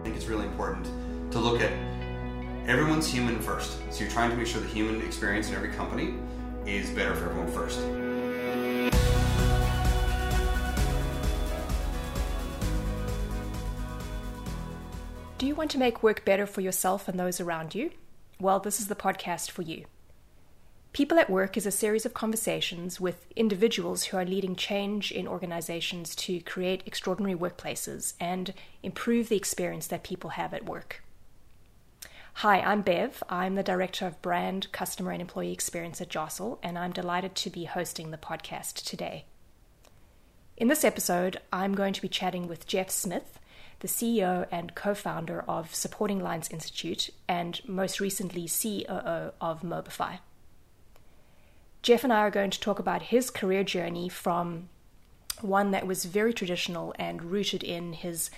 I think it's really important to look at everyone's human first. So you're trying to make sure the human experience in every company is better for everyone first. Do you want to make work better for yourself and those around you? Well, this is the podcast for you. People at Work is a series of conversations with individuals who are leading change in organizations to create extraordinary workplaces and improve the experience that people have at work. Hi, I'm Bev. I'm the Director of Brand, Customer, and Employee Experience at Jostle, and I'm delighted to be hosting the podcast today. In this episode, I'm going to be chatting with Jeff Smith, the CEO and co founder of Supporting Lines Institute, and most recently, COO of Mobify. Jeff and I are going to talk about his career journey from one that was very traditional and rooted in his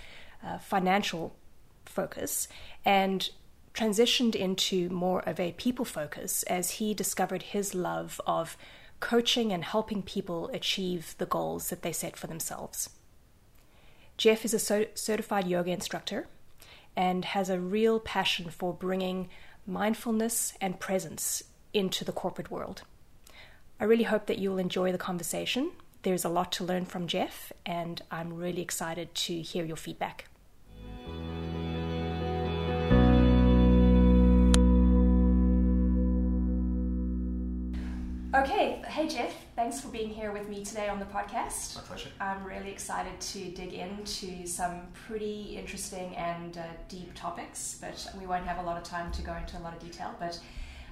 uh, financial focus and transitioned into more of a people focus as he discovered his love of coaching and helping people achieve the goals that they set for themselves. Jeff is a certified yoga instructor and has a real passion for bringing mindfulness and presence into the corporate world. I really hope that you'll enjoy the conversation. There's a lot to learn from Jeff, and I'm really excited to hear your feedback. Okay, hey Jeff, thanks for being here with me today on the podcast. My pleasure. I'm really excited to dig into some pretty interesting and uh, deep topics, but we won't have a lot of time to go into a lot of detail. But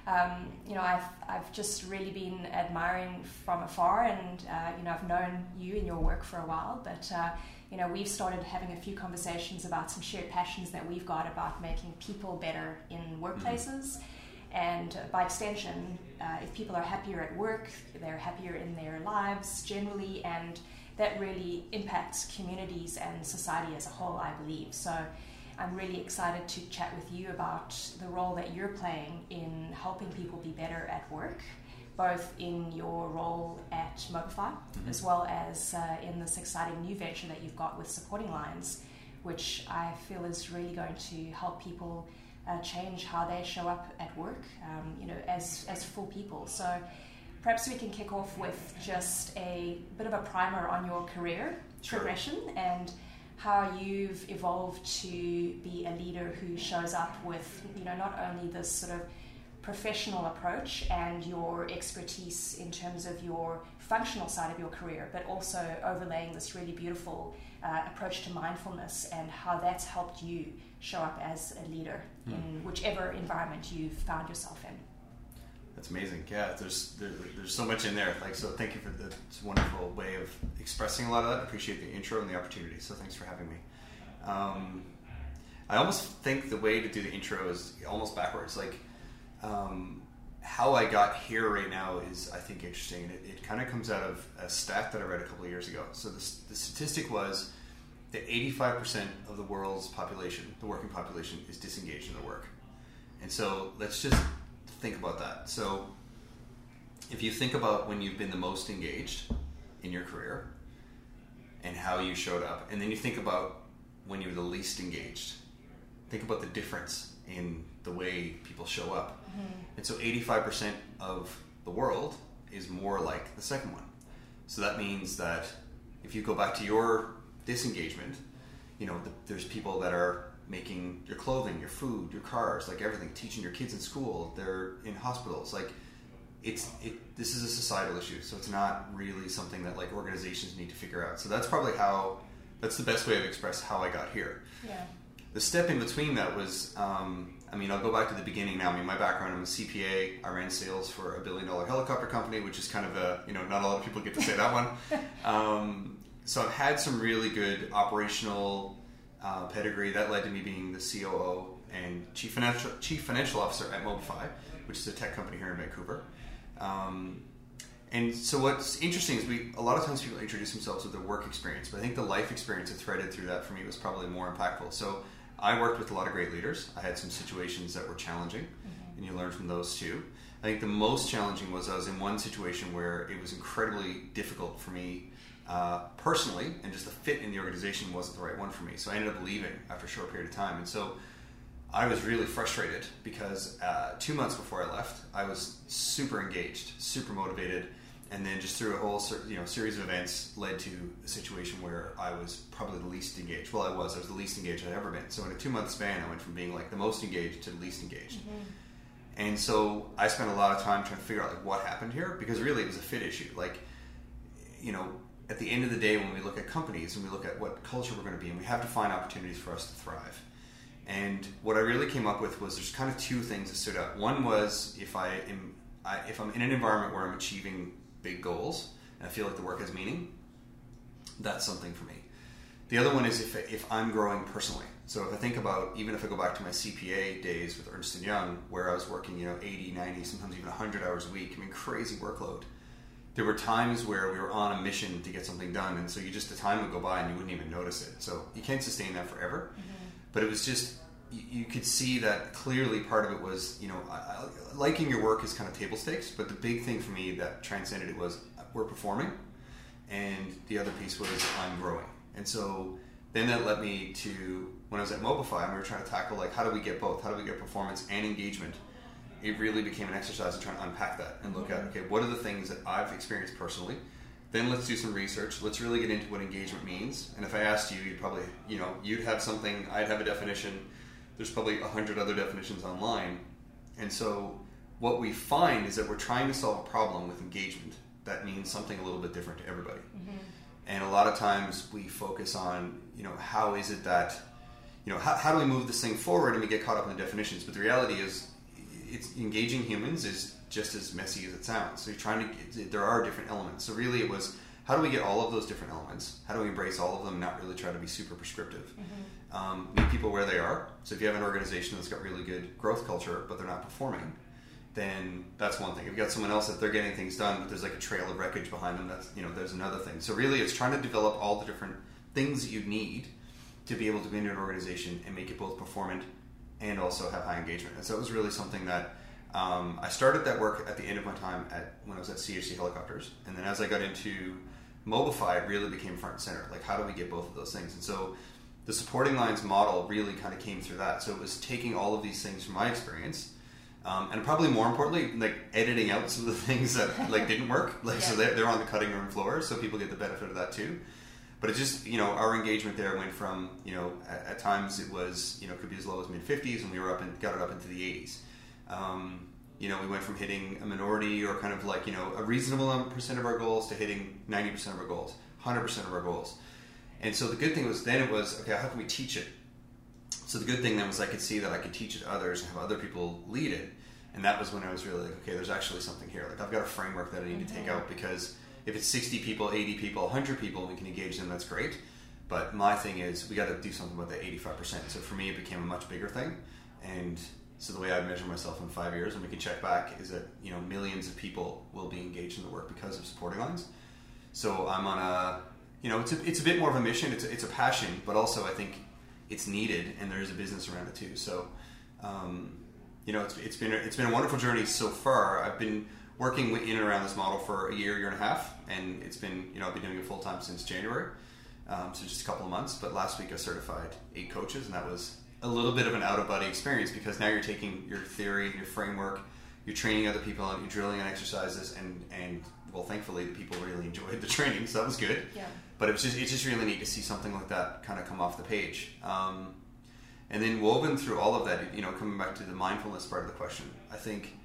um, you know, I've I've just really been admiring from afar, and uh, you know, I've known you and your work for a while, but. Uh, you know, we've started having a few conversations about some shared passions that we've got about making people better in workplaces. Mm-hmm and by extension, uh, if people are happier at work, they're happier in their lives generally, and that really impacts communities and society as a whole, I believe. So I'm really excited to chat with you about the role that you're playing in helping people be better at work, both in your role at Mobify mm-hmm. as well as uh, in this exciting new venture that you've got with Supporting Lines, which I feel is really going to help people uh, change how they show up at work, um, you know, as, as full people. So perhaps we can kick off with just a bit of a primer on your career sure. progression and how you've evolved to be a leader who shows up with, you know, not only this sort of professional approach and your expertise in terms of your functional side of your career, but also overlaying this really beautiful uh, approach to mindfulness and how that's helped you show up as a leader mm. in whichever environment you've found yourself in. That's amazing. Yeah, there's there, there's so much in there. Like, so thank you for the wonderful way of expressing a lot of that. Appreciate the intro and the opportunity. So thanks for having me. Um, I almost think the way to do the intro is almost backwards. Like, um, how I got here right now is, I think, interesting. It, it kind of comes out of a stat that I read a couple of years ago. So the, the statistic was that 85% of the world's population, the working population, is disengaged in their work. And so let's just think about that. So if you think about when you've been the most engaged in your career and how you showed up, and then you think about when you're the least engaged, think about the difference in the way people show up. Mm-hmm. And so 85% of the world is more like the second one. So that means that if you go back to your disengagement, you know, the, there's people that are making your clothing, your food, your cars, like everything, teaching your kids in school, they're in hospitals, like it's it this is a societal issue so it's not really something that like organizations need to figure out. So that's probably how that's the best way of express how i got here. Yeah. The step in between that was um, i mean i'll go back to the beginning now. I mean my background i'm a cpa i ran sales for a billion dollar helicopter company which is kind of a you know not a lot of people get to say that one. Um, so I've had some really good operational uh, pedigree that led to me being the COO and chief financial chief financial officer at Mobify, which is a tech company here in Vancouver. Um, and so what's interesting is we a lot of times people introduce themselves with their work experience, but I think the life experience that threaded through that for me was probably more impactful. So I worked with a lot of great leaders. I had some situations that were challenging, mm-hmm. and you learn from those too. I think the most challenging was I was in one situation where it was incredibly difficult for me uh, personally, and just the fit in the organization wasn't the right one for me. So I ended up leaving after a short period of time, and so I was really frustrated because uh, two months before I left, I was super engaged, super motivated, and then just through a whole you know series of events led to a situation where I was probably the least engaged. Well, I was. I was the least engaged I'd ever been. So in a two month span, I went from being like the most engaged to the least engaged. Mm-hmm. And so I spent a lot of time trying to figure out like what happened here because really it was a fit issue. Like, you know, at the end of the day, when we look at companies and we look at what culture we're going to be in, we have to find opportunities for us to thrive. And what I really came up with was there's kind of two things that stood out. One was if I am I, if I'm in an environment where I'm achieving big goals and I feel like the work has meaning, that's something for me. The other one is if, if I'm growing personally. So if I think about, even if I go back to my CPA days with Ernst & Young, where I was working, you know, 80, 90, sometimes even 100 hours a week, I mean, crazy workload. There were times where we were on a mission to get something done, and so you just, the time would go by and you wouldn't even notice it. So you can't sustain that forever. Mm-hmm. But it was just, you, you, could see that clearly part of it was, you know, I, I, liking your work is kind of table stakes, but the big thing for me that transcended it was we're performing, and the other piece was I'm growing. And so then that led me to when I was at Mobify and we were trying to tackle like how do we get both? How do we get performance and engagement? It really became an exercise in trying to unpack that and look at okay, what are the things that I've experienced personally? Then let's do some research. Let's really get into what engagement means. And if I asked you, you'd probably, you know, you'd have something, I'd have a definition. There's probably a hundred other definitions online. And so what we find is that we're trying to solve a problem with engagement that means something a little bit different to everybody. Mm-hmm. And a lot of times we focus on, you know, how is it that, you know, how, how do we move this thing forward and we get caught up in the definitions. But the reality is, it's engaging humans is just as messy as it sounds. So you're trying to, get, there are different elements. So really it was, how do we get all of those different elements? How do we embrace all of them not really try to be super prescriptive? Mm-hmm. Um, meet people where they are. So if you have an organization that's got really good growth culture, but they're not performing, then that's one thing. If you've got someone else that they're getting things done, but there's like a trail of wreckage behind them, that's you know, there's another thing. So really, it's trying to develop all the different things you need to be able to be in an organization and make it both performant and also have high engagement. And so it was really something that um, I started that work at the end of my time at when I was at CHC Helicopters, and then as I got into Mobify, it really became front and center. Like, how do we get both of those things? And so the supporting lines model really kind of came through that. So it was taking all of these things from my experience um, and probably more importantly, like editing out some of the things that like didn't work. Like yeah. so they're, they're on the cutting room floor, so people get the benefit of that too. But it just you know our engagement there went from you know at, at times it was you know could be as low as mid fifties, and we were up and got it up into the eighties. Um, you know, we went from hitting a minority or kind of like you know a reasonable percent of our goals to hitting ninety percent of our goals, hundred percent of our goals. And so the good thing was then it was okay. How can we teach it? So the good thing then was I could see that I could teach it to others and have other people lead it. And that was when I was really like, okay, there's actually something here. Like I've got a framework that I need mm-hmm. to take mm-hmm. out because if it's 60 people, 80 people, 100 people, we can engage them, that's great. But my thing is, we got to do something about the 85%. So for me, it became a much bigger thing. And so the way I measure myself in five years, and we can check back, is that you know millions of people will be engaged in the work because of supporting lines. So I'm on a, you know, it's a, it's a bit more of a mission. It's a, it's a passion, but also I think it's needed, and there's a business around it too. So, um, you know, it's, it's been a, it's been a wonderful journey so far. I've been working in and around this model for a year, year and a half, and it's been you know I've been doing it full time since January, um, so just a couple of months. But last week I certified eight coaches, and that was a little bit of an out of body experience because now you're taking your theory, and your framework, you're training other people, and you're drilling on exercises, and and well, thankfully the people really enjoyed the training, so that was good. Yeah but it was just it's just really neat to see something like that kind of come off the page. Um, and then woven through all of that, you know, coming back to the mindfulness part of the question, I think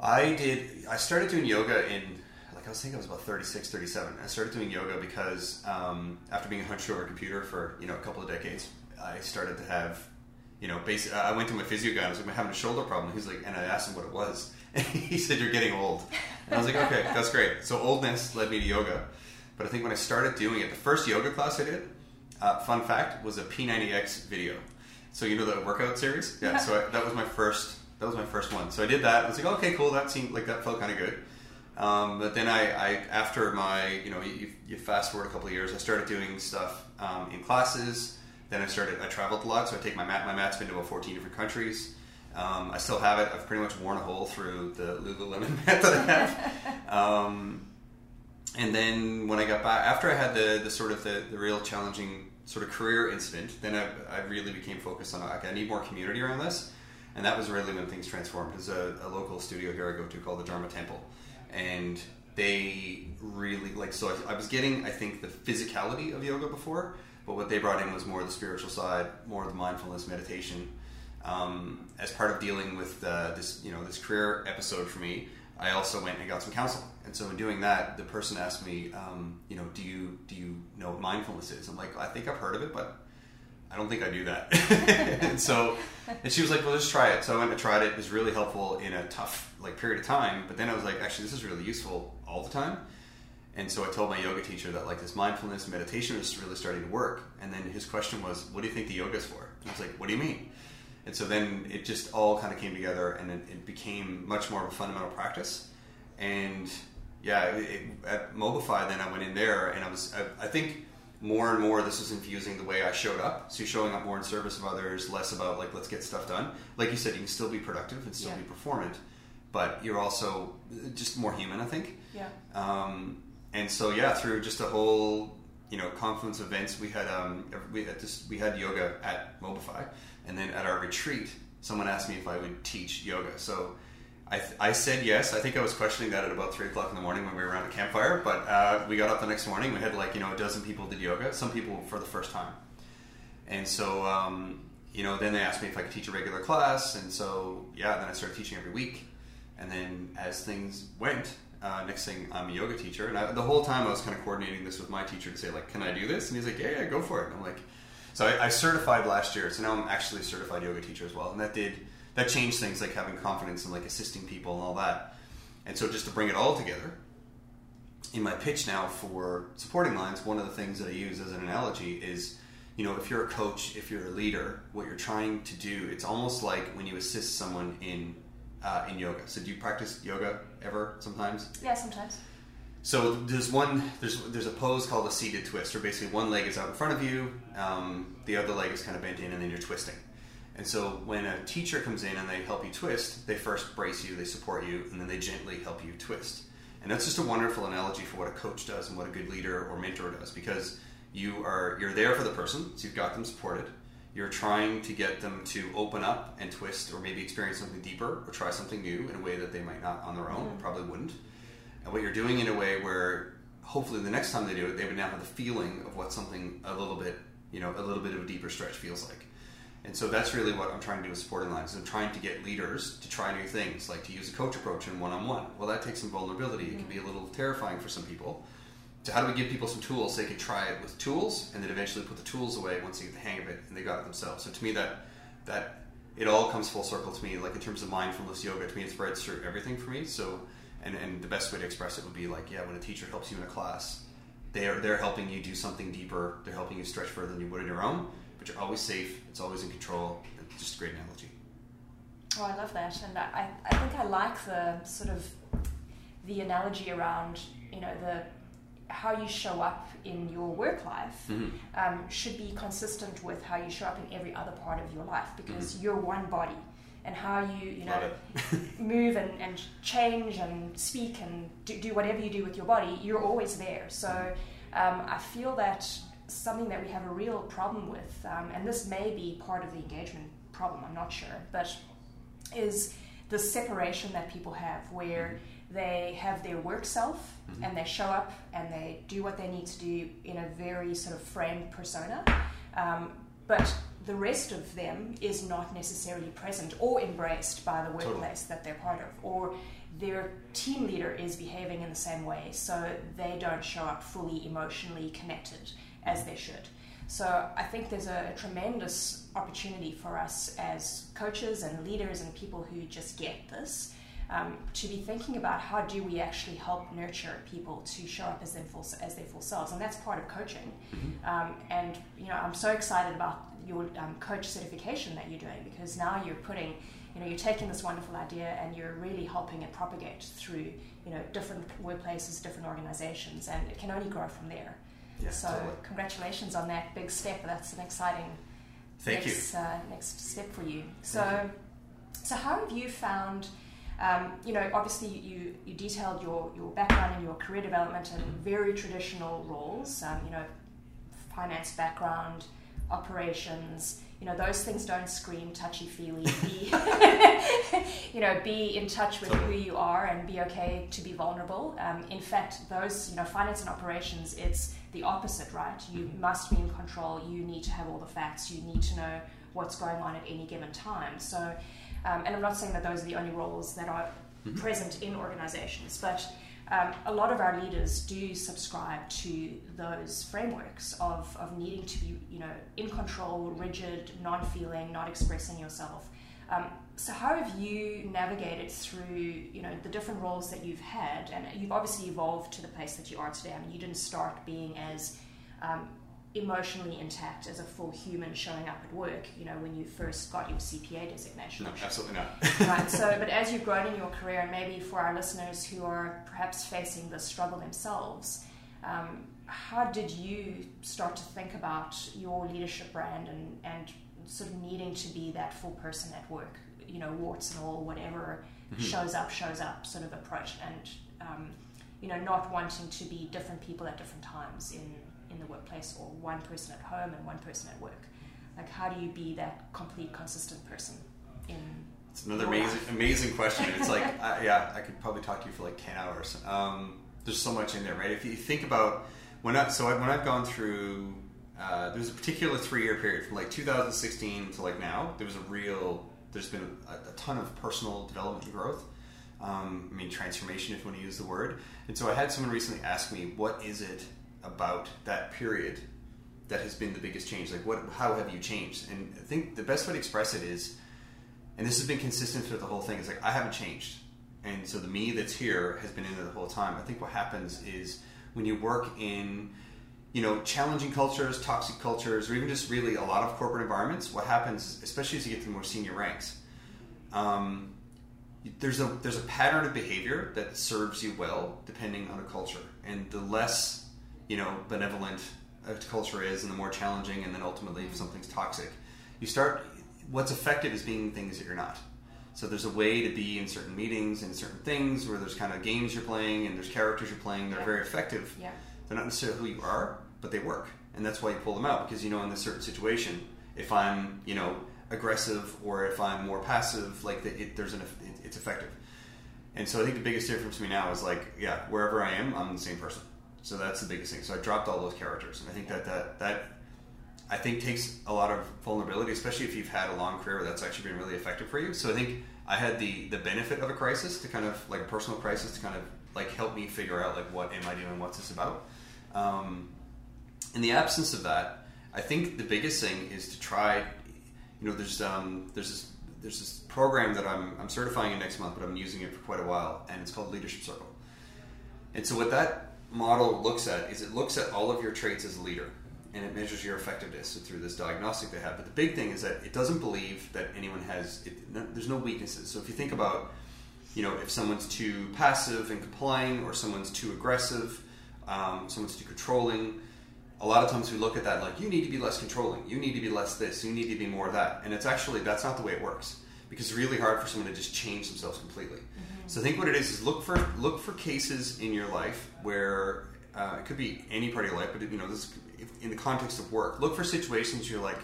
I did. I started doing yoga in like I was thinking I was about 36, 37. I started doing yoga because um, after being hunched over a computer for you know a couple of decades, I started to have you know, basically, I went to my physio guy. I was like, I'm having a shoulder problem. He's like, and I asked him what it was, and he said, "You're getting old." And I was like, "Okay, that's great." So oldness led me to yoga. But I think when I started doing it, the first yoga class I did, uh, fun fact, was a P90X video. So you know the workout series? Yeah. so I, that was my first. That was my first one. So I did that. I was like, okay, cool. That seemed like that felt kind of good. Um, but then I, I, after my, you know, you, you, fast forward a couple of years, I started doing stuff um, in classes. Then I started. I traveled a lot, so I take my mat. My mat's been to about 14 different countries. Um, I still have it. I've pretty much worn a hole through the Lululemon mat that I have. Um, and then when I got back, after I had the, the sort of the, the real challenging sort of career incident, then I, I really became focused on like I need more community around this, and that was really when things transformed. There's a, a local studio here I go to called the Dharma Temple, and they really like so I, I was getting I think the physicality of yoga before, but what they brought in was more the spiritual side, more the mindfulness, meditation. Um, as part of dealing with uh, this, you know, this career episode for me, I also went and got some counseling. And so in doing that, the person asked me, um, you know, do you do you know what mindfulness is? I'm like, I think I've heard of it, but I don't think I do that. and so, and she was like, well, just try it. So I went and tried it. It was really helpful in a tough like period of time. But then I was like, actually, this is really useful all the time. And so I told my yoga teacher that like this mindfulness meditation was really starting to work. And then his question was, what do you think the yoga is for? And I was like, what do you mean? And so then it just all kind of came together and it, it became much more of a fundamental practice. And yeah, it, it, at Mobify, then I went in there and I was, I, I, think more and more this was infusing the way I showed up. So showing up more in service of others, less about like, let's get stuff done. Like you said, you can still be productive and still yeah. be performant, but you're also just more human, I think. Yeah. Um, and so, yeah, through just a whole, you know, confluence of events, we had, um, we had this, we had yoga at Mobify and then at our retreat, someone asked me if I would teach yoga. So I, th- I said yes. I think I was questioning that at about three o'clock in the morning when we were around the campfire. But uh, we got up the next morning. We had like you know a dozen people did yoga. Some people for the first time. And so um, you know then they asked me if I could teach a regular class. And so yeah, then I started teaching every week. And then as things went, uh, next thing I'm a yoga teacher. And I, the whole time I was kind of coordinating this with my teacher to say like, can I do this? And he's like, yeah, yeah, go for it. And I'm like so I, I, certified last year, so now I'm actually a certified yoga teacher as well, and that did that changed things like having confidence and like assisting people and all that. And so just to bring it all together, in my pitch now for supporting lines, one of the things that I use as an analogy is, you know, if you're a coach, if you're a leader, what you're trying to do, it's almost like when you assist someone in uh, in yoga. So do you practice yoga ever? Sometimes. Yeah, sometimes. So there's one there's there's a pose called a seated twist, where basically one leg is out in front of you, um, the other leg is kind of bent in, and then you're twisting. And so when a teacher comes in and they help you twist, they first brace you, they support you, and then they gently help you twist. And that's just a wonderful analogy for what a coach does and what a good leader or mentor does, because you are you're there for the person, so you've got them supported. You're trying to get them to open up and twist, or maybe experience something deeper, or try something new in a way that they might not on their own, mm-hmm. probably wouldn't and what you're doing in a way where hopefully the next time they do it, they would now have the feeling of what something a little bit, you know, a little bit of a deeper stretch feels like. And so that's really what I'm trying to do with supporting lines. I'm trying to get leaders to try new things, like to use a coach approach in one-on-one. Well, that takes some vulnerability. It can be a little terrifying for some people. So how do we give people some tools so they can try it with tools, and then eventually put the tools away once they get the hang of it and they got it themselves? So to me, that that it all comes full circle to me. Like in terms of mindfulness yoga, to me, it spreads through everything for me. So and, and the best way to express it would be like yeah when a teacher helps you in a class they're they're helping you do something deeper they're helping you stretch further than you would in your own but you're always safe it's always in control it's just a great analogy oh i love that and i i think i like the sort of the analogy around you know the how you show up in your work life mm-hmm. um, should be consistent with how you show up in every other part of your life because mm-hmm. you're one body and how you you know move and, and change and speak and do, do whatever you do with your body you're always there so um, i feel that something that we have a real problem with um, and this may be part of the engagement problem i'm not sure but is the separation that people have where mm-hmm. they have their work self mm-hmm. and they show up and they do what they need to do in a very sort of framed persona um, but the rest of them is not necessarily present or embraced by the workplace totally. that they're part of, or their team leader is behaving in the same way, so they don't show up fully emotionally connected as they should. So I think there's a, a tremendous opportunity for us as coaches and leaders and people who just get this um, to be thinking about how do we actually help nurture people to show up as their full as their full selves, and that's part of coaching. Mm-hmm. Um, and you know, I'm so excited about your um, coach certification that you're doing because now you're putting you know you're taking this wonderful idea and you're really helping it propagate through you know different workplaces different organizations and it can only grow from there yeah, so totally. congratulations on that big step that's an exciting Thank next, you. Uh, next step for you so so how have you found Um, you know, obviously you, you detailed your, your background and your career development in very traditional roles. Um, you know, finance background, operations. You know, those things don't scream touchy feely. Be, you know, be in touch with who you are and be okay to be vulnerable. Um, in fact, those, you know, finance and operations, it's the opposite, right? You must be in control. You need to have all the facts. You need to know what's going on at any given time. So, um, and I'm not saying that those are the only roles that are mm-hmm. present in organizations, but um, a lot of our leaders do subscribe to those frameworks of, of needing to be, you know, in control, rigid, non-feeling, not expressing yourself. Um, so how have you navigated through, you know, the different roles that you've had, and you've obviously evolved to the place that you are today. I mean, you didn't start being as um, emotionally intact as a full human showing up at work, you know, when you first got your CPA designation. No, absolutely not. right. So, but as you've grown in your career, and maybe for our listeners who are perhaps facing the struggle themselves, um, how did you start to think about your leadership brand and, and sort of needing to be that full person at work? You know, warts and all, whatever mm-hmm. shows up, shows up sort of approach, and um, you know, not wanting to be different people at different times in in the workplace or one person at home and one person at work? Like, how do you be that complete, consistent person in? It's another amazing, life? amazing question. It's like, uh, yeah, I could probably talk to you for like ten hours. Um, there's so much in there, right? If you think about when I, so when I've gone through, uh, there's a particular three-year period from like 2016 to like now. There was a real, there's been a, a ton of personal development and growth. Um, I mean, transformation, if you want to use the word. And so I had someone recently ask me, what is it about that period that has been the biggest change? Like, what, how have you changed? And I think the best way to express it is, and this has been consistent throughout the whole thing, is like, I haven't changed. And so the me that's here has been in there the whole time. I think what happens is when you work in, you know, challenging cultures, toxic cultures, or even just really a lot of corporate environments, what happens, especially as you get to the more senior ranks, um, there's a there's a pattern of behavior that serves you well depending on a culture, and the less you know benevolent a culture is, and the more challenging, and then ultimately if something's toxic, you start. What's effective is being things that you're not. So there's a way to be in certain meetings and certain things where there's kind of games you're playing and there's characters you're playing. They're yeah. very effective. Yeah. They're not necessarily who you are, but they work, and that's why you pull them out because you know in this certain situation, if I'm you know aggressive or if I'm more passive, like the, it, there's an it, it's effective. And so I think the biggest difference for me now is like yeah, wherever I am, I'm the same person. So that's the biggest thing. So I dropped all those characters, and I think that that that I think takes a lot of vulnerability, especially if you've had a long career where that's actually been really effective for you. So I think I had the the benefit of a crisis to kind of like a personal crisis to kind of like help me figure out like what am I doing, what's this about. Um, in the absence of that, I think the biggest thing is to try. You know, there's um, there's this there's this program that I'm I'm certifying in next month, but I'm using it for quite a while, and it's called Leadership Circle. And so what that model looks at is it looks at all of your traits as a leader and it measures your effectiveness through this diagnostic they have. But the big thing is that it doesn't believe that anyone has. It, no, there's no weaknesses. So if you think about, you know, if someone's too passive and complying, or someone's too aggressive, um, someone's too controlling. A lot of times we look at that like you need to be less controlling, you need to be less this, you need to be more that, and it's actually that's not the way it works because it's really hard for someone to just change themselves completely. So I think what it is is look for look for cases in your life where uh, it could be any part of your life, but you know this in the context of work. Look for situations you're like,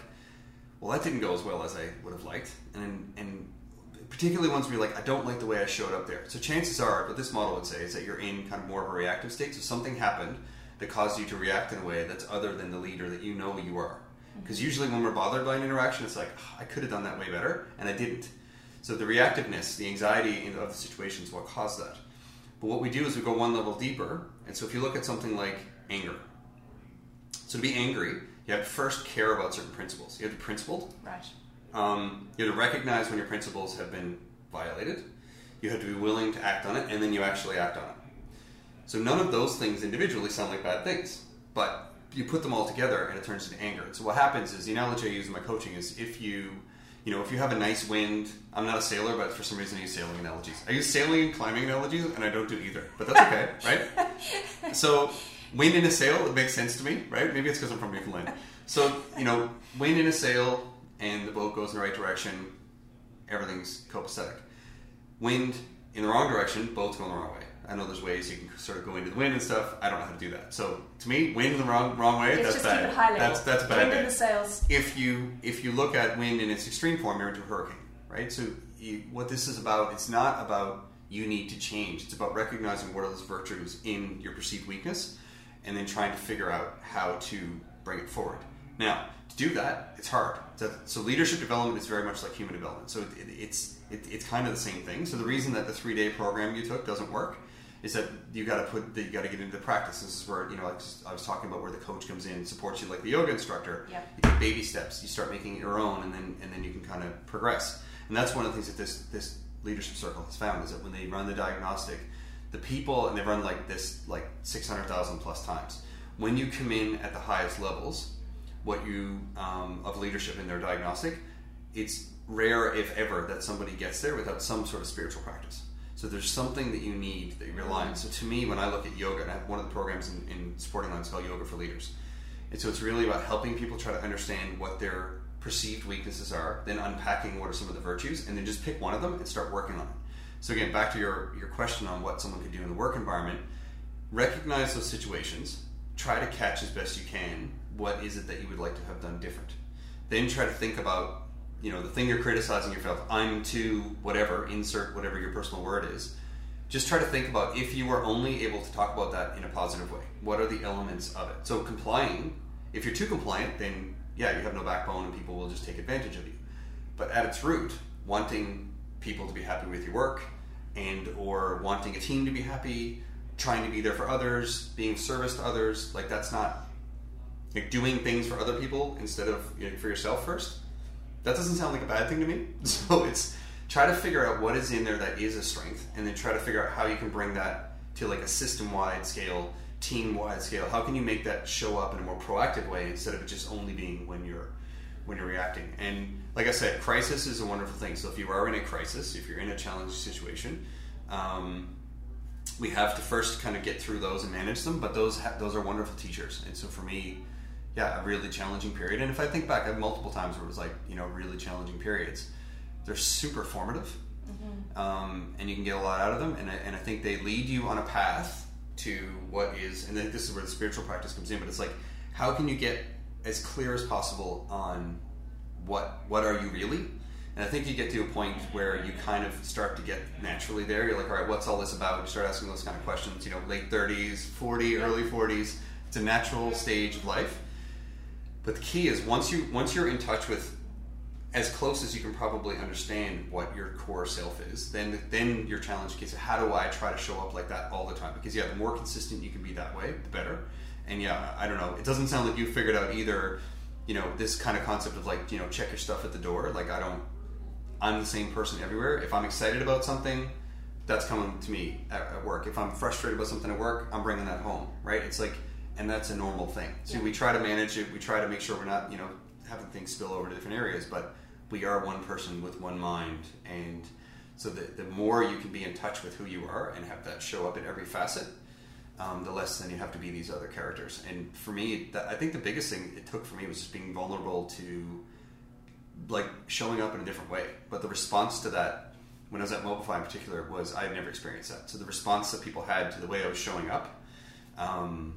well, that didn't go as well as I would have liked, and and particularly ones where you're like, I don't like the way I showed up there. So chances are, what this model would say is that you're in kind of more of a reactive state. So something happened that caused you to react in a way that's other than the leader that you know you are. Because usually when we're bothered by an interaction, it's like, oh, I could have done that way better, and I didn't. So the reactiveness, the anxiety of the situation is what caused that. But what we do is we go one level deeper. And so if you look at something like anger, so to be angry, you have to first care about certain principles. You have to be principled. Right. Um, you have to recognize when your principles have been violated. You have to be willing to act on it, and then you actually act on it. So none of those things individually sound like bad things, but you put them all together and it turns into anger. So what happens is the analogy I use in my coaching is if you you know, if you have a nice wind, I'm not a sailor, but for some reason I use sailing analogies. I use sailing and climbing analogies, and I don't do either, but that's okay, right? So, wind in a sail, it makes sense to me, right? Maybe it's because I'm from Newfoundland. So, you know, wind in a sail, and the boat goes in the right direction, everything's copacetic. Wind in the wrong direction, boats going the wrong way. I know there's ways you can sort of go into the wind and stuff. I don't know how to do that. So to me, wind in the wrong wrong way, Let's that's just bad. keep it high. That's that's bad. Wind in the sails. If you if you look at wind in its extreme form, you're into a hurricane, right? So you, what this is about, it's not about you need to change. It's about recognizing what are those virtues in your perceived weakness, and then trying to figure out how to bring it forward. Now, to do that, it's hard. So, so leadership development is very much like human development. So it, it, it's it, it's kind of the same thing. So the reason that the three day program you took doesn't work is that you got to put you got to get into the practice. This is where you know like I was talking about where the coach comes in, supports you like the yoga instructor. Yep. You take baby steps. You start making it your own, and then and then you can kind of progress. And that's one of the things that this this leadership circle has found is that when they run the diagnostic, the people and they run like this like six hundred thousand plus times. When you come in at the highest levels, what you um, of leadership in their diagnostic, it's rare if ever that somebody gets there without some sort of spiritual practice. So there's something that you need that you rely on. So to me, when I look at yoga, and I have one of the programs in, in Supporting Lines called Yoga for Leaders. And so it's really about helping people try to understand what their perceived weaknesses are, then unpacking what are some of the virtues, and then just pick one of them and start working on it. So again, back to your, your question on what someone could do in the work environment, recognize those situations, try to catch as best you can what is it that you would like to have done different. Then try to think about, you know, the thing you're criticizing yourself, I'm too whatever, insert whatever your personal word is. Just try to think about if you were only able to talk about that in a positive way. What are the elements of it? So complying, if you're too compliant, then yeah, you have no backbone and people will just take advantage of you. But at its root, wanting people to be happy with your work and or wanting a team to be happy, trying to be there for others, being of service to others, like that's not like doing things for other people instead of you know, for yourself first. That doesn't sound like a bad thing to me. So it's try to figure out what is in there that is a strength, and then try to figure out how you can bring that to like a system-wide scale, team-wide scale. How can you make that show up in a more proactive way instead of it just only being when you're when you're reacting? And like I said, crisis is a wonderful thing. So if you are in a crisis, if you're in a challenging situation. Um, we have to first kind of get through those and manage them, but those ha- those are wonderful teachers. And so for me, yeah, a really challenging period. And if I think back, I have multiple times where it was like you know really challenging periods. They're super formative, um, and you can get a lot out of them. And I, and I think they lead you on a path to what is, and then this is where the spiritual practice comes in. But it's like, how can you get as clear as possible on what what are you really? And I think you get to a point where you kind of start to get naturally there. You're like, all right, what's all this about? You start asking those kind of questions. You know, late 30s, 40, early 40s. It's a natural stage of life. But the key is once you once you're in touch with as close as you can probably understand what your core self is, then then your challenge gets how do I try to show up like that all the time? Because yeah, the more consistent you can be that way, the better. And yeah, I don't know. It doesn't sound like you figured out either. You know, this kind of concept of like you know check your stuff at the door. Like I don't. I'm the same person everywhere. If I'm excited about something, that's coming to me at, at work. If I'm frustrated about something at work, I'm bringing that home, right? It's like, and that's a normal thing. So Yeah. we try to manage it. We try to make sure we're not, you know, having things spill over to different areas. But we are one person with one mind, and so the, the more you can be in touch with who you are and have that show up in every facet, um, the less then you have to be these other characters. And for me, that, I think the biggest thing it took for me was just being vulnerable to like showing up in a different way. But the response to that, when I was at Mobify in particular, was I had never experienced that. So the response that people had to the way I was showing up, um,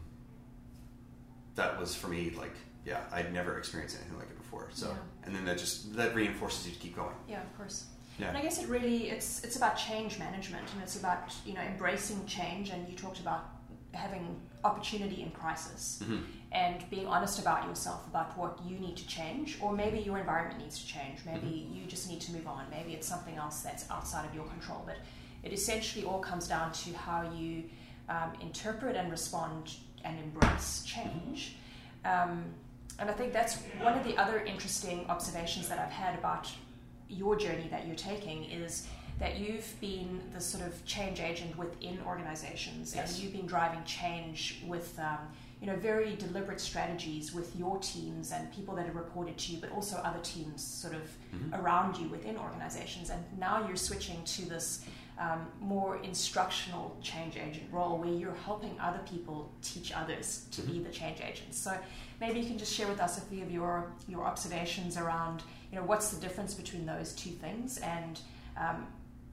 that was for me like, yeah, I'd never experienced anything like it before. So, Yeah. and then that just that reinforces you to keep going. Yeah, of course. Yeah. And I guess it really it's it's about change management and it's about you know embracing change and you talked about having opportunity in crisis Mhm. and being honest about yourself about what you need to change or maybe your environment needs to change maybe you just need to move on maybe it's something else that's outside of your control but it essentially all comes down to how you um, interpret and respond and embrace change um, and I think that's one of the other interesting observations that I've had about your journey that you're taking is that you've been the sort of change agent within organizations Yes. and you've been driving change with um, you know very deliberate strategies with your teams and people that have reported to you but also other teams sort of Mhm. around you within organizations and now you're switching to this um, more instructional change agent role where you're helping other people teach others to be the change agents. So maybe you can just share with us a few of your your observations around you know what's the difference between those two things and um,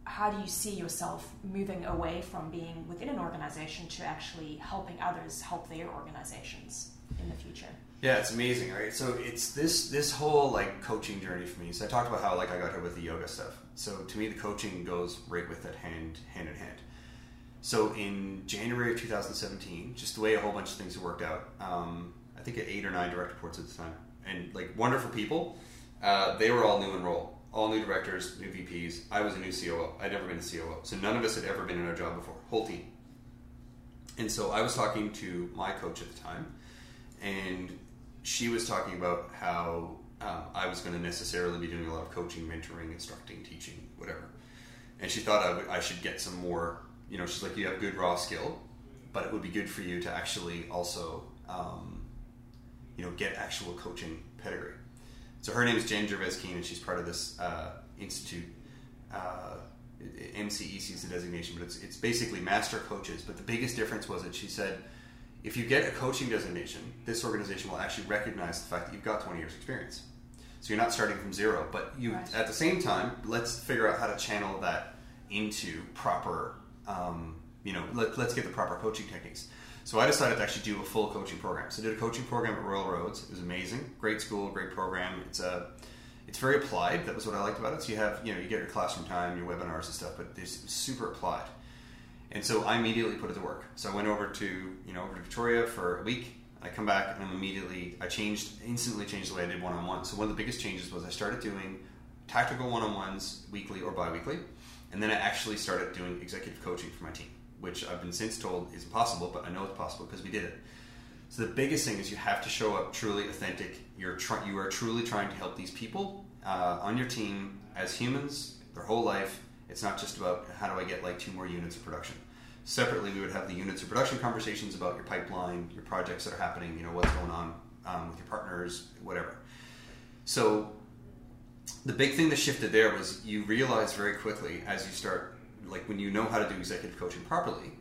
how do you see yourself moving away from being within an organization to actually helping others help their organizations in the future? Yeah, it's amazing, right? So it's this this whole like coaching journey for me. So I talked about how like I got here with the yoga stuff. So to me, the coaching goes right with it, hand hand in hand. So in January of 2017, just the way a whole bunch of things worked out, um, I think at eight or nine direct reports at the time, and like wonderful people. Uh, they were all new in role, all new directors, new VPs. I was a new COO. I'd never been a COO, so none of us had ever been in a job before. Whole team. And so I was talking to my coach at the time, and she was talking about how um, I was going to necessarily be doing a lot of coaching, mentoring, instructing, teaching, whatever. And she thought I, should get some more. You know, she's like, you have good raw skill, but it would be good for you to actually also, um, you know, get actual coaching pedigree. So her name is Jen Gervais Keen, and she's part of this uh, institute. Uh, MCEC is the designation, but it's, it's basically master coaches. But the biggest difference was that she said if you get a coaching designation, this organization will actually recognize the fact that you've got 20 years experience. So you're not starting from zero, but you right. at the same time, let's figure out how to channel that into proper, um, you know, let, us get the proper coaching techniques. So I decided to actually do a full coaching program. So I did a coaching program at Royal Roads. It was amazing, great school, great program. It's a it's very applied. That was what I liked about it. So you have, you know, you get your classroom time, your webinars and stuff, but it's super applied. And so I immediately put it to work. So I went over to you know over to Victoria for a week. I come back and I'm immediately I changed instantly changed the way I did one on one. So one of the biggest changes was I started doing tactical one on ones weekly or bi-weekly, and then I actually started doing executive coaching for my team, which I've been since told is impossible, but I know it's possible because we did it. So the biggest thing is you have to show up truly authentic. You're try- you are truly trying to help these people uh, on your team as humans their whole life it's not just about how do I get like two more units of production. Separately, we would have the units of production conversations about your pipeline, your projects that are happening, you know, what's going on um, with your partners, whatever. So the big thing that shifted there was you realize very quickly as you start, like when you know how to do executive coaching properly,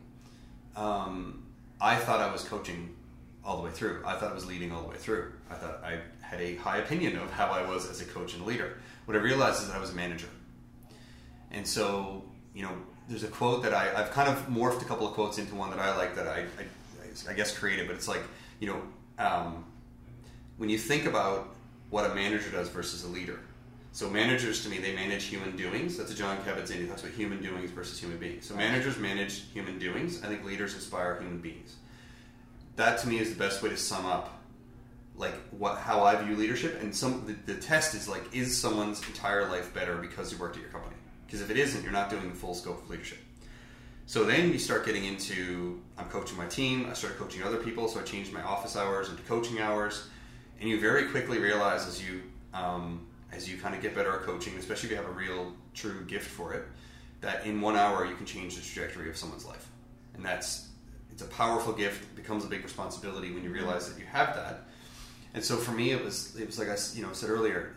um, I thought I was coaching all the way through. I thought I was leading all the way through. I thought I had a high opinion of how I was as a coach and a leader. What I realized is that I was a manager. And so, you know, there's a quote that I, have kind of morphed a couple of quotes into one that I like that I, I, I guess created, but it's like, you know, um, when you think about what a manager does versus a leader. So managers, to me, they manage human doings. That's a Jon Kabat-Zinn. Talks about human doings versus human beings. So managers manage human doings. I think leaders inspire human beings. That to me is the best way to sum up like what how I view leadership. And some the, the test is like, is someone's entire life better because you worked at your company? Because if it isn't, you're not doing the full scope of leadership. So then you start getting into I'm coaching my team, I started coaching other people, so I changed my office hours into coaching hours. And you very quickly realize as you um, as you kind of get better at coaching, especially if you have a real true gift for it, that in one hour you can change the trajectory of someone's life. And that's it's a powerful gift, it becomes a big responsibility when you realize that you have that. And so for me it was it was like I you know said earlier,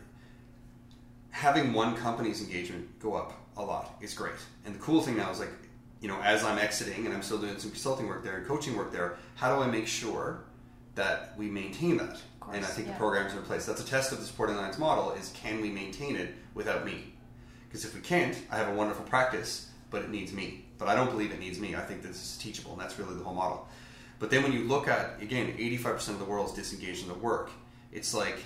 having one company's engagement go up a lot It's great. And the cool thing now is like, you know, as I'm exiting and I'm still doing some consulting work there and coaching work there, how do I make sure that we maintain that? Course, and I think yeah. the programs are in place. That's a test of the supporting lines model is can we maintain it without me? Because if we can't, I have a wonderful practice, but it needs me. But I don't believe it needs me. I think this is teachable, and that's really the whole model. But then when you look at again, 85% of the world is disengaged in the work. It's like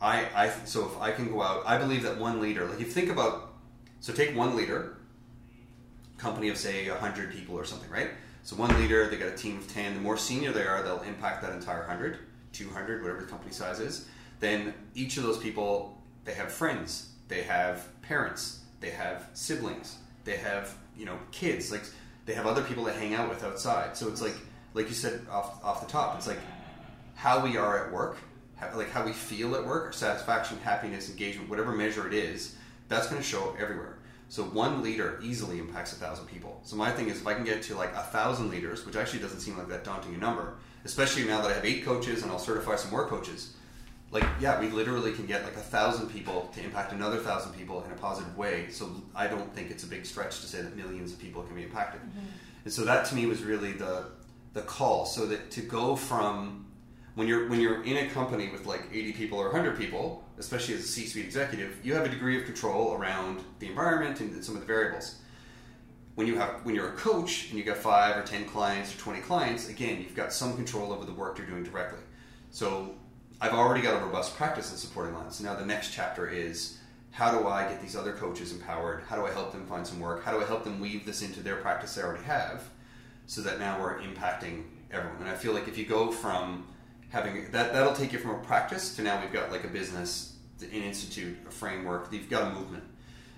I, I so if I can go out, I believe that one leader, like if you think about, so take one leader, company of say 100 people or something, right? So one leader, they got a team of 10. The more senior they are, they'll impact that entire 100, 200, whatever the company size is. Then each of those people, they have friends, they have parents, they have siblings, they have you know kids, like they have other people to hang out with outside. So it's like like you said off off the top, it's like how we are at work like how we feel at work, our satisfaction, happiness, engagement, whatever measure it is, that's going to show up everywhere. So one leader easily impacts a thousand people. So my thing is, if I can get to like a thousand leaders, which actually doesn't seem like that daunting a number, especially now that I have eight coaches and I'll certify some more coaches. Like, yeah, we literally can get like a thousand people to impact another thousand people in a positive way. So I don't think it's a big stretch to say that millions of people can be impacted. Mm-hmm. And so that to me was really the the call. So that to go from when you're when you're in a company with like 80 people or 100 people, especially as a C-suite executive, you have a degree of control around the environment and some of the variables. when you have when you're a coach and you got five or ten clients or twenty clients, again, you've got some control over the work you're doing directly. So I've already got a robust practice in supporting lines. So now the next chapter is how do I get these other coaches empowered? How do I help them find some work? How do I help them weave this into their practice they already have so that now we're impacting everyone? And I feel like if you go from having that, that'll take you from a practice to now we've got like a business, an institute, a framework, you've got a movement.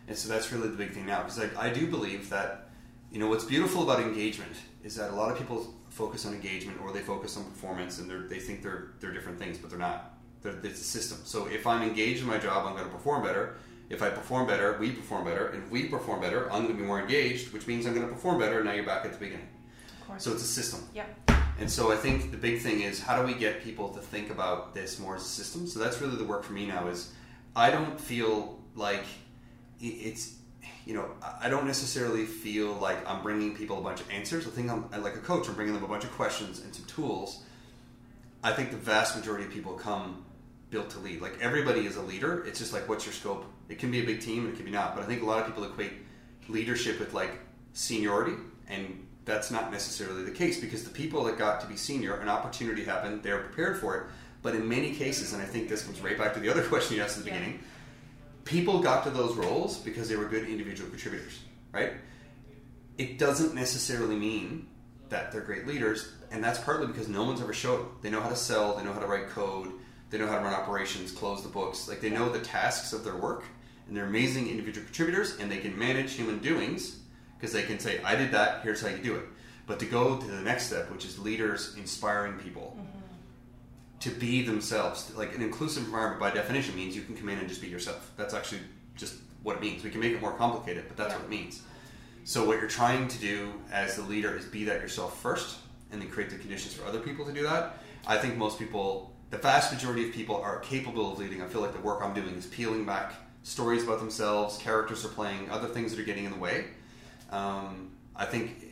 And so that's really the big thing now because I, I do believe that, you know, what's beautiful about engagement is that a lot of people focus on engagement or they focus on performance and they think they're, they're different things, but they're not. They're, it's a system. So if I'm engaged in my job, I'm going to perform better. If I perform better, we perform better. And if we perform better, I'm going to be more engaged, which means I'm going to perform better. And now you're back at the beginning. Of course. So it's a system. Yep. And so I think the big thing is how do we get people to think about this more as a system? So that's really the work for me now is I don't feel like it's you know, I don't necessarily feel like I'm bringing people a bunch of answers. I think I'm like a coach. I'm bringing them a bunch of questions and some tools. I think the vast majority of people come built to lead. Like everybody is a leader. It's just like what's your scope? It can be a big team, and it can be not. But I think a lot of people equate leadership with like seniority, and that's not necessarily the case because the people that got to be senior, an opportunity happened, they're prepared for it. But in many cases, and I think this comes right back to the other question you asked at the yeah. beginning people got to those roles because they were good individual contributors, right? It doesn't necessarily mean that they're great leaders, and that's partly because no one's ever showed them. They know how to sell, they know how to write code, they know how to run operations, close the books. Like they know the tasks of their work, and they're amazing individual contributors, and they can manage human doings because they can say, "I did that. Here's how you do it." But to go to the next step, which is leaders inspiring people. Mm-hmm to be themselves. Like an inclusive environment, by definition, means you can come in and just be yourself. That's actually just what it means. We can make it more complicated, but that's yeah. what it means. So what you're trying to do as the leader is be that yourself first, and then create the conditions for other people to do that. I think most people, the vast majority of people, are capable of leading. I feel like the work I'm doing is peeling back stories about themselves, characters are playing, other things that are getting in the way. Um, I think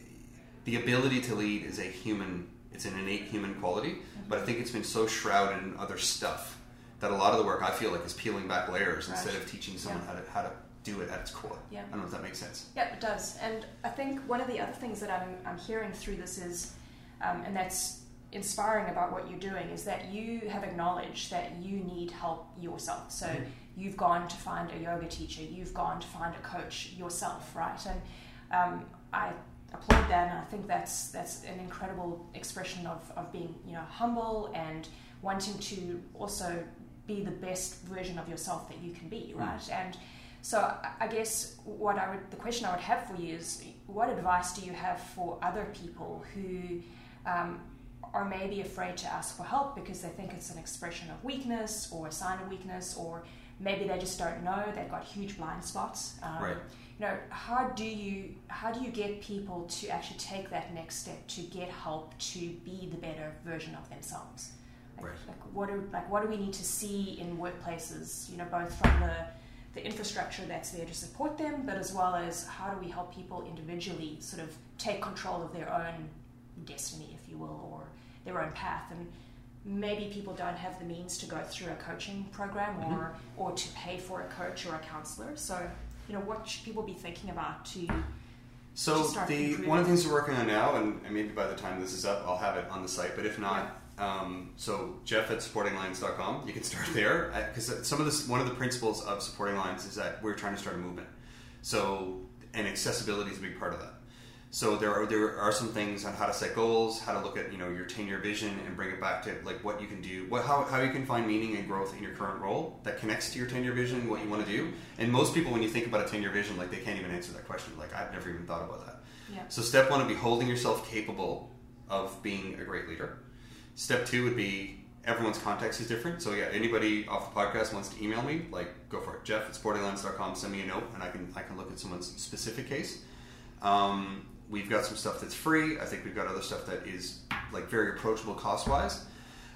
the ability to lead is a human, it's an innate human quality but I think it's been so shrouded in other stuff that a lot of the work I feel like is peeling back layers instead of teaching someone yeah. how to how to do it at its core. Yeah. I don't know if that makes sense. Yeah, it does. And I think one of the other things that I'm, I'm hearing through this is, um, and that's inspiring about what you're doing, is that you have acknowledged that you need help yourself. So mm-hmm. you've gone to find a yoga teacher, you've gone to find a coach yourself, right? And um, I applaud that, and I think that's that's an incredible expression of, of being you know humble and wanting to also be the best version of yourself that you can be, mm. right? Mm. And so I guess what I would the question I would have for you is what advice do you have for other people who um, are maybe afraid to ask for help because they think it's an expression of weakness or a sign of weakness or maybe they just don't know they've got huge blind spots um, right you know how do you how do you get people to actually take that next step to get help to be the better version of themselves like, right. like what do like what do we need to see in workplaces you know both from the the infrastructure that's there to support them but as well as how do we help people individually sort of take control of their own destiny if you will or their own path and maybe people don't have the means to go through a coaching program or mm-hmm. or to pay for a coach or a counselor so you know, what should people be thinking about to? So the one of the things we're working on now, and, and, maybe by the time this is up, I'll have it on the site. But if not, yeah. um, so Jeff at supportinglines.com, you can start there because some of this, one of the principles of supporting lines is that we're trying to start a movement. So and accessibility is a big part of that. So there are there are some things on how to set goals, how to look at you know your ten year vision and bring it back to like what you can do, what how, how you can find meaning and growth in your current role that connects to your ten year vision, what you want to do. And most people, when you think about a ten year vision, like they can't even answer that question. Like I've never even thought about that. Yeah. So step one would be holding yourself capable of being a great leader. Step two would be everyone's context is different. So yeah, anybody off the podcast wants to email me, like go for it. Jeff at supportinglines.com, send me a note and I can I can look at someone's specific case. Um, we've got some stuff that's free. I think we've got other stuff that is like very approachable cost wise.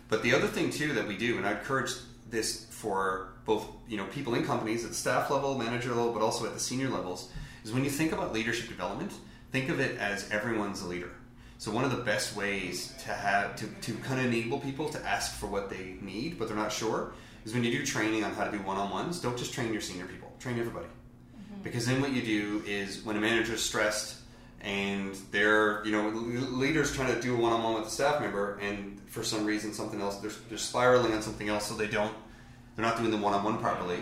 But the other thing too that we do, and I encourage this for both you know people in companies at staff level, manager level, but also at the senior levels, is when you think about leadership development, think of it as everyone's a leader. So one of the best ways to have to, to kind of enable people to ask for what they need, but they're not sure, is when you do training on how to do one-on-ones. Don't just train your senior people, train everybody, mm-hmm. because then what you do is when a manager is stressed and they're you know leaders trying to do a one-on-one with a staff member, and for some reason something else they're, they're spiraling on something else, so they don't they're not doing the one-on-one properly.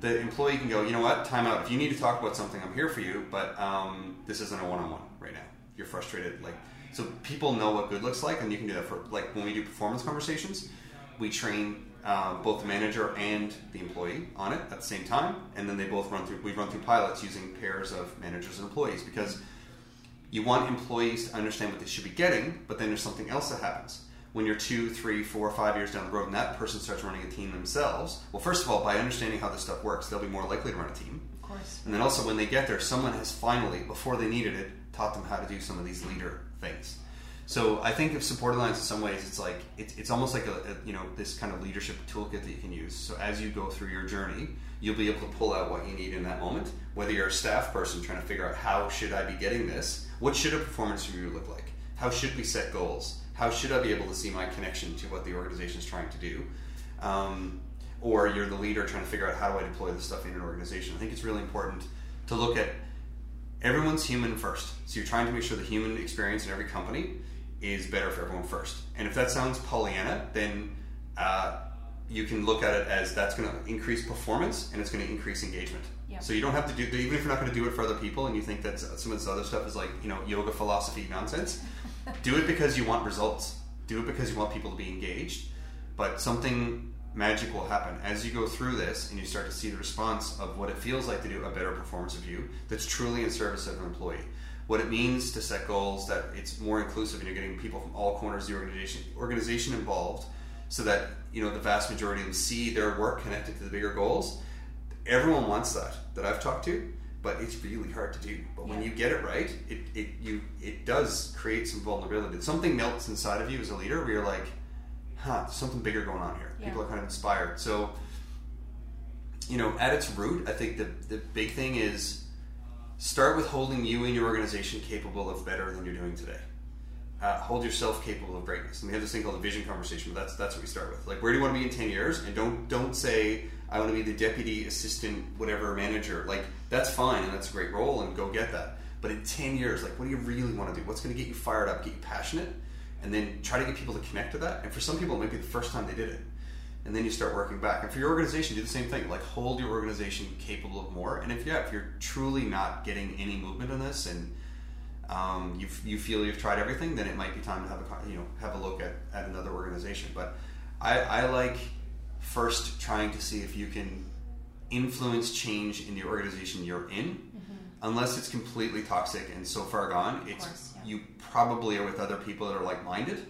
The employee can go, you know what, time out. If you need to talk about something, I'm here for you, but um, this isn't a one-on-one right now. You're frustrated, like so people know what good looks like, and you can do that for like when we do performance conversations, we train uh, both the manager and the employee on it at the same time, and then they both run through. We run through pilots using pairs of managers and employees because you want employees to understand what they should be getting, but then there's something else that happens when you're two, three, four, five years down the road, and that person starts running a team themselves. Well, first of all, by understanding how this stuff works, they'll be more likely to run a team. Of course. And then also, when they get there, someone has finally, before they needed it, taught them how to do some of these leader things. So I think of support lines in some ways, it's like it's, it's almost like a, a, you know this kind of leadership toolkit that you can use. So as you go through your journey, you'll be able to pull out what you need in that moment. Whether you're a staff person trying to figure out how should I be getting this, what should a performance review look like, how should we set goals, how should I be able to see my connection to what the organization is trying to do, um, or you're the leader trying to figure out how do I deploy this stuff in an organization. I think it's really important to look at everyone's human first. So you're trying to make sure the human experience in every company is better for everyone first. And if that sounds Pollyanna, then uh, you can look at it as that's going to increase performance and it's going to increase engagement. So you don't have to do even if you're not going to do it for other people and you think that some of this other stuff is like you know yoga philosophy nonsense. do it because you want results. Do it because you want people to be engaged. But something magic will happen as you go through this and you start to see the response of what it feels like to do a better performance review that's truly in service of an employee what it means to set goals, that it's more inclusive and you're getting people from all corners of the organization organization involved so that you know the vast majority of them see their work connected to the bigger goals. Everyone wants that that I've talked to, but it's really hard to do. But when you get it right, it, it you it does create some vulnerability. Something melts inside of you as a leader where you're like, huh, there's something bigger going on here. Yeah. People are kind of inspired. So you know, at its root, I think the the big thing is start with holding you and your organization capable of better than you're doing today. Uh, hold yourself capable of greatness. And we have this thing called a vision conversation, but that's that's what we start with. Like, where do you want to be in ten years? And don't don't say I want to be the deputy assistant, whatever manager. Like, that's fine and that's a great role, and go get that. But in ten years, like, what do you really want to do? What's going to get you fired up, get you passionate, and then try to get people to connect to that. And for some people, it might be the first time they did it and then you start working back. And for your organization, do the same thing. Like hold your organization capable of more. And if yeah, if you're truly not getting any movement in this, and um, you you feel you've tried everything, then it might be time to have a you know have a look at, at another organization. But I, I like first trying to see if you can influence change in the organization you're in. Mm-hmm. Unless it's completely toxic and so far gone, it's course, yeah. you probably are with other people that are like minded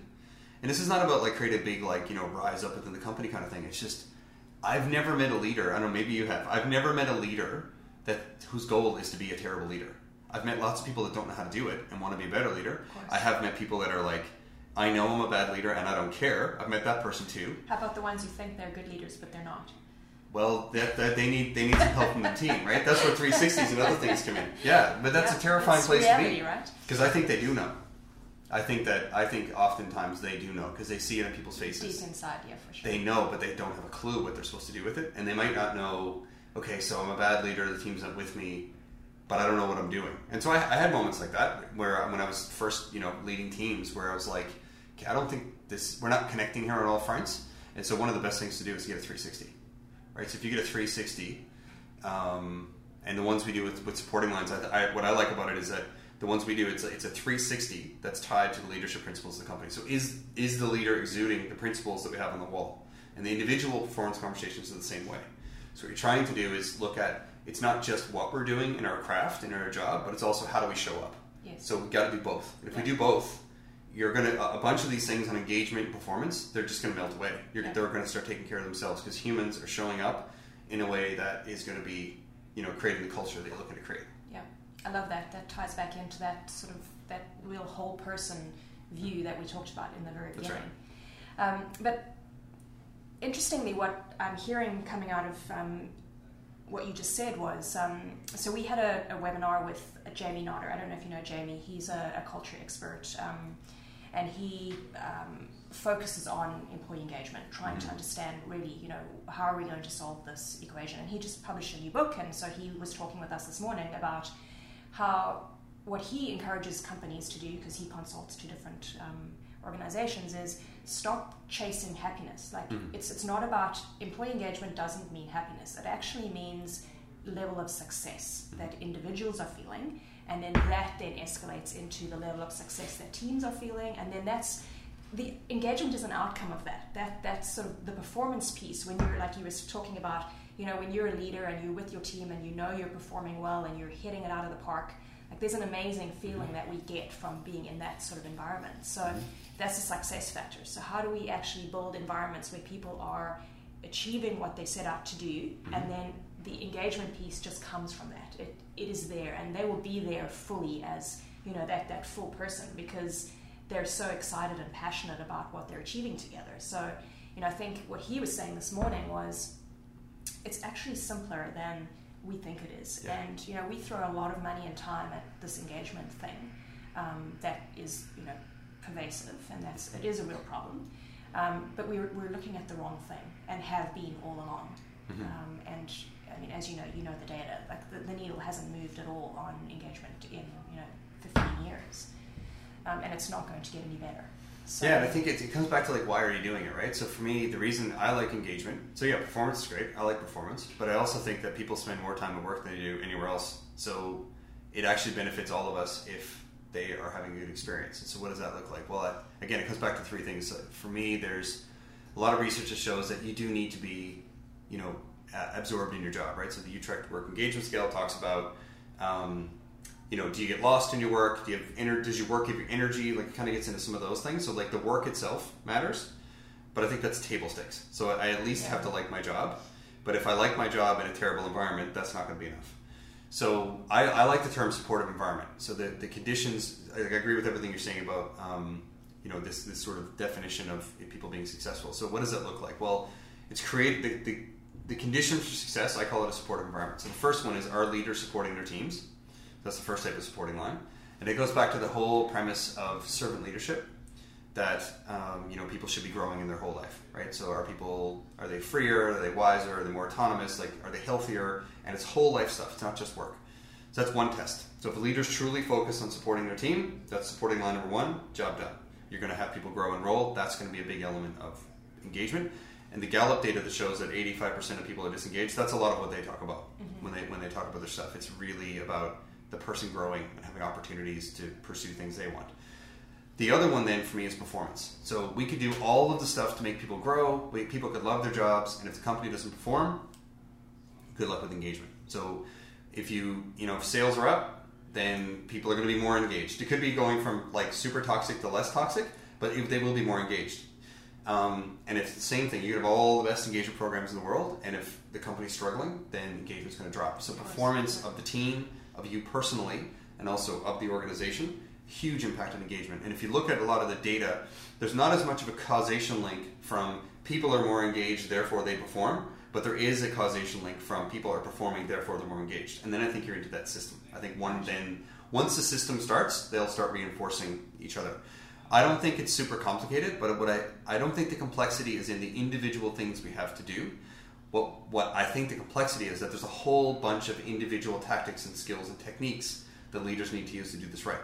and this is not about like create a big like you know rise up within the company kind of thing. It's just I've never met a leader. I don't know, maybe you have. I've never met a leader that whose goal is to be a terrible leader. I've met lots of people that don't know how to do it and want to be a better leader. I have met people that are like, I know I'm a bad leader and I don't care. I've met that person too. How about the ones who think they're good leaders but they're not? Well, that, that they need they need some help from the team, right? That's where 360s and other things come in. Yeah, but that's Yeah, a terrifying that's place reality, to be right? because I think they do know. I think that I think oftentimes they do know because they see it in people's faces. Deep inside, yeah, for sure. they know, but they don't have a clue what they're supposed to do with it, and they might not know. Okay, so I'm a bad leader. The team's not with me, but I don't know what I'm doing. And so I, I had moments like that where when I was first, you know, leading teams, where I was like, I don't think this. We're not connecting here on all fronts. And so one of the best things to do is get a 360, right? So if you get a 360, um, and the ones we do with, with supporting lines, I, I, what I like about it is that the ones we do, it's a, it's a 360 that's tied to the leadership principles of the company. So is is the leader exuding the principles that we have on the wall? And the individual performance conversations are the same way. So what you're trying to do is look at it's not just what we're doing in our craft in our job, but it's also how do we show up. Yes. So we got to do both. And if we do both, you're gonna a a bunch of these things on engagement and performance, they're just gonna melt away. You're. They're gonna start taking care of themselves because humans are showing up in a way that is going to be, you know, creating the culture that you're looking to create. Yeah, I love that. That ties back into that sort of that real whole person view that we talked about in the very That's beginning. Um, but interestingly, what I'm hearing coming out of um, what you just said was um, so we had a, a webinar with Jamie Notter. I don't know if you know Jamie. He's a, a culture expert. Um, and he um, focuses on employee engagement, trying to understand really, you know, how are we going to solve this equation. And he just published a new book, and so he was talking with us this morning about how what he encourages companies to do, because he consults to different um, organizations, is stop chasing happiness. Like Mm. it's it's not about employee engagement doesn't mean happiness. It actually means level of success that individuals are feeling, and then that then escalates into the level of success that teams are feeling, and then that's the engagement is an outcome of that. That that's sort of the performance piece. When you're like you were talking about, you know, when you're a leader and you're with your team and you know you're performing well and you're hitting it out of the park. Like there's an amazing feeling mm-hmm. that we get from being in that sort of environment. So mm-hmm. that's a success factor. So how do we actually build environments where people are achieving what they set out to do, mm-hmm. and then the engagement piece just comes from that. It it is there, and they will be there fully as you know that that full person because they're so excited and passionate about what they're achieving together. So you know, I think what he was saying this morning was it's actually simpler than we think it is. Yeah. And you know, we throw a lot of money and time at this engagement thing um, that is you know pervasive, and that's it is a real problem. Um, but we're, we're looking at the wrong thing and have been all along. Mhm. Um, and I mean, as you know, you know the data. Like the, the needle hasn't moved at all on engagement in you know 15 years, um, and it's not going to get any better. So, yeah, I think it, it comes back to like why are you doing it, right? So for me, the reason I like engagement, so yeah, performance is great. I like performance, but I also think that people spend more time at work than they do anywhere else. So it actually benefits all of us if they are having a good experience. And so what does that look like? Well, I, again, it comes back to three things. So for me, there's a lot of research that shows that you do need to be, you know, uh, absorbed in your job, right? So the Utrecht Work Engagement Scale talks about. Um, you know, do you get lost in your work? Do you have ener- does your work give you energy? Like, it kind of gets into some of those things. So, like, the work itself matters, but I think that's table stakes. So, I at least have to like my job. But if I like my job in a terrible environment, that's not going to be enough. So, I, I like the term supportive environment. So, the, the conditions, I, I agree with everything you're saying about, um, you know, this, this sort of definition of people being successful. So, what does that look like? Well, it's create the, the, the condition for success. I call it a supportive environment. So, the first one is our leaders supporting their teams. That's the first type of supporting line, and it goes back to the whole premise of servant leadership. That um, you know people should be growing in their whole life, right? So are people are they freer? Are they wiser? Are they more autonomous? Like are they healthier? And it's whole life stuff. It's not just work. So that's one test. So if leaders truly focus on supporting their team, that's supporting line number one. Job done. You're going to have people grow and roll. That's going to be a big element of engagement. And the Gallup data that shows that 85% of people are disengaged. That's a lot of what they talk about mm-hmm. when they when they talk about their stuff. It's really about the person growing and having opportunities to pursue things they want. The other one then for me is performance. So we could do all of the stuff to make people grow. People could love their jobs, and if the company doesn't perform, good luck with engagement. So if you you know if sales are up, then people are going to be more engaged. It could be going from like super toxic to less toxic, but they will be more engaged. Um, and it's the same thing, you have all the best engagement programs in the world, and if the company's struggling, then engagement's going to drop. So performance of the team, of you personally, and also of the organization, huge impact on engagement. And if you look at a lot of the data, there's not as much of a causation link from people are more engaged, therefore they perform, but there is a causation link from people are performing, therefore they're more engaged. And then I think you're into that system. I think one then once the system starts, they'll start reinforcing each other. I don't think it's super complicated, but what I, I don't think the complexity is in the individual things we have to do. What, what I think the complexity is that there's a whole bunch of individual tactics and skills and techniques that leaders need to use to do this right.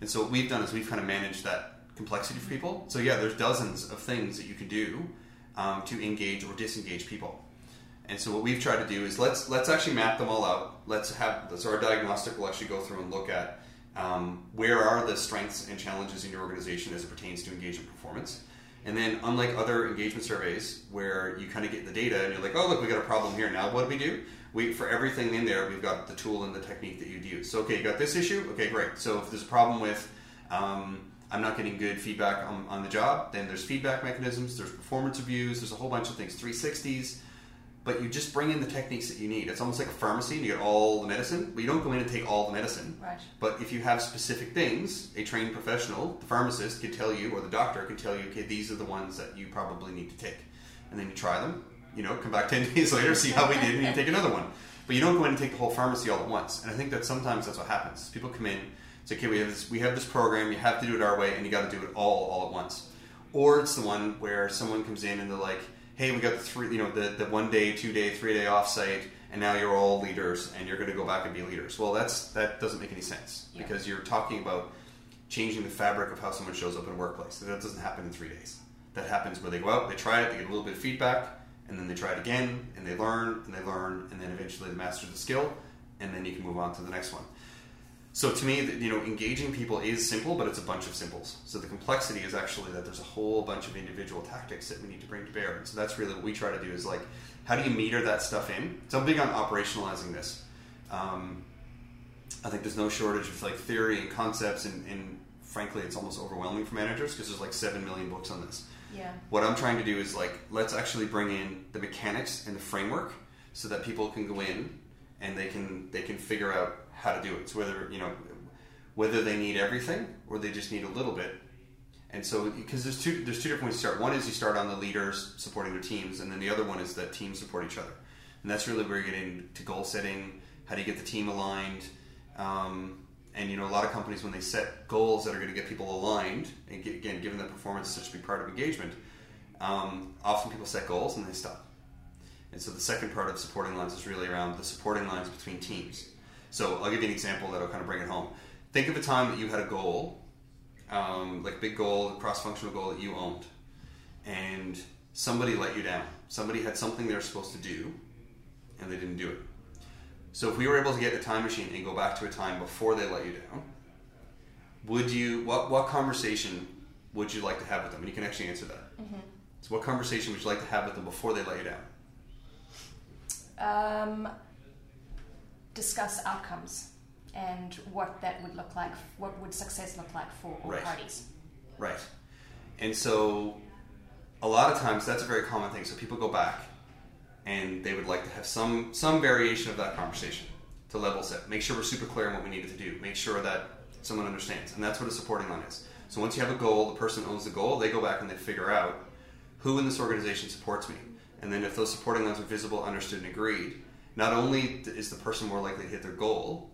And so what we've done is we've kind of managed that complexity for people. So yeah, there's dozens of things that you can do um, to engage or disengage people. And so what we've tried to do is let's let's actually map them all out. Let's have so our diagnostic will actually go through and look at um, where are the strengths and challenges in your organization as it pertains to engagement performance. And then, unlike other engagement surveys where you kind of get the data and you're like, oh look, we got a problem here. Now what do we do? We for everything in there, we've got the tool and the technique that you'd use. So okay, you got this issue. Okay, great. So if there's a problem with um, I'm not getting good feedback on, on the job, then there's feedback mechanisms, there's performance reviews, there's a whole bunch of things, 360s but you just bring in the techniques that you need. It's almost like a pharmacy, and you get all the medicine, but you don't go in and take all the medicine. Right. But if you have specific things, a trained professional, the pharmacist can tell you, or the doctor can tell you, okay, these are the ones that you probably need to take. And then you try them, you know, come back 10 days later, see how we did, and you take another one. But you don't go in and take the whole pharmacy all at once. And I think that sometimes that's what happens. People come in, say, okay, we have this, we have this program, you have to do it our way, and you got to do it all, all at once. Or it's the one where someone comes in and they're like, hey, we got the three, you know, the, the one day, two day, three day offsite, and now you're all leaders and you're going to go back and be leaders. Well, that's that doesn't make any sense Yeah. because you're talking about changing the fabric of how someone shows up in a workplace. That doesn't happen in three days. That happens where they go out, they try it, they get a little bit of feedback, and then they try it again, and they learn, and they learn, and then eventually they master the skill, and then you can move on to the next one. So to me, you know, engaging people is simple, but it's a bunch of simples. So the complexity is actually that there's a whole bunch of individual tactics that we need to bring to bear. And so that's really what we try to do is like, how do you meter that stuff in? So I'm big on operationalizing this. Um, I think there's no shortage of like theory and concepts, and, and frankly, it's almost overwhelming for managers because there's like seven million books on this. Yeah. What I'm trying to do is like, let's actually bring in the mechanics and the framework so that people can go in and they can they can figure out how to do it. So whether you know whether they need everything or they just need a little bit. And so because there's two there's two different ways to start. One is you start on the leaders supporting their teams, and then the other one is that teams support each other. And that's really where you get into goal setting. How do you get the team aligned? Um, and you know, a lot of companies when they set goals that are going to get people aligned, and get, again, given that performance is such a big part of engagement, um, often people set goals and they stop. And so the second part of supporting lines is really around the supporting lines between teams. So I'll give you an example that'll kind of bring it home. Think of a time that you had a goal, um, like a big goal, a cross-functional goal that you owned, and somebody let you down. Somebody had something they were supposed to do, and they didn't do it. So if we were able to get a time machine and go back to a time before they let you down, would you? What what conversation would you like to have with them? And you can actually answer that. So what conversation would you like to have with them before they let you down? Um, discuss outcomes and what that would look like. What would success look like for all Right. parties? Right. And so a lot of times that's a very common thing. So people go back and they would like to have some some variation of that conversation to level set. Make sure we're super clear on what we needed to do. Make sure that someone understands. And that's what a supporting line is. So once you have a goal, the person owns the goal, they go back and they figure out who in this organization supports me. And then if those supporting lines are visible, understood, and agreed, not only is the person more likely to hit their goal,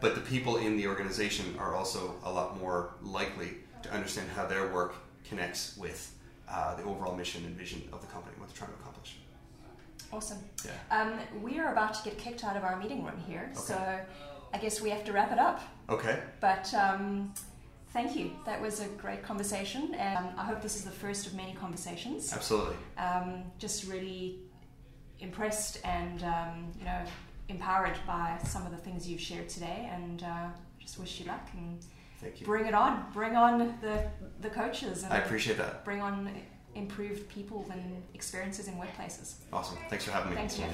but the people in the organization are also a lot more likely to understand how their work connects with uh, the overall mission and vision of the company, what they're trying to accomplish. Awesome. Yeah. Um, we are about to get kicked out of our meeting room here, Okay. so I guess we have to wrap it up. Okay. But um, thank you. That was a great conversation, and um, I hope this is the first of many conversations. Absolutely. Um, just really impressed and um, you know empowered by some of the things you've shared today, and uh, just wish you luck and Thank you. bring it on. Bring on the the coaches and I appreciate that. bring on improved people and experiences in workplaces. Awesome. Thanks for having me. Thanks, Jeff.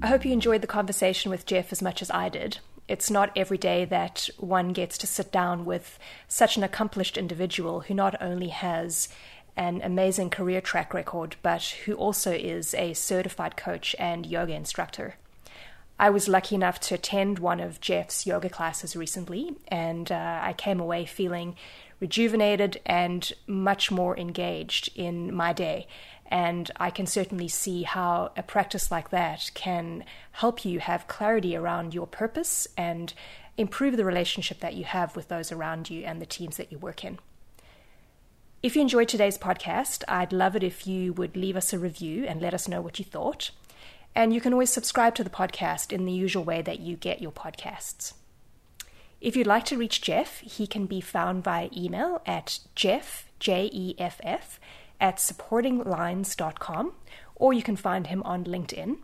I hope you enjoyed the conversation with Jeff as much as I did. It's not every day that one gets to sit down with such an accomplished individual who not only has an amazing career track record, but who also is a certified coach and yoga instructor. I was lucky enough to attend one of Jeff's yoga classes recently, and uh, I came away feeling rejuvenated and much more engaged in my day. And I can certainly see how a practice like that can help you have clarity around your purpose and improve the relationship that you have with those around you and the teams that you work in. If you enjoyed today's podcast, I'd love it if you would leave us a review and let us know what you thought. And you can always subscribe to the podcast in the usual way that you get your podcasts. If you'd like to reach Jeff, he can be found via email at jeff, J E F F, at supportinglines.com, or you can find him on LinkedIn.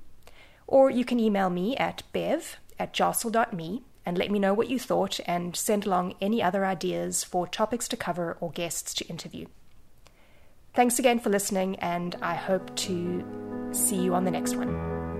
Or you can email me at bev at jostle.me and let me know what you thought and send along any other ideas for topics to cover or guests to interview. Thanks again for listening, and I hope to see you on the next one.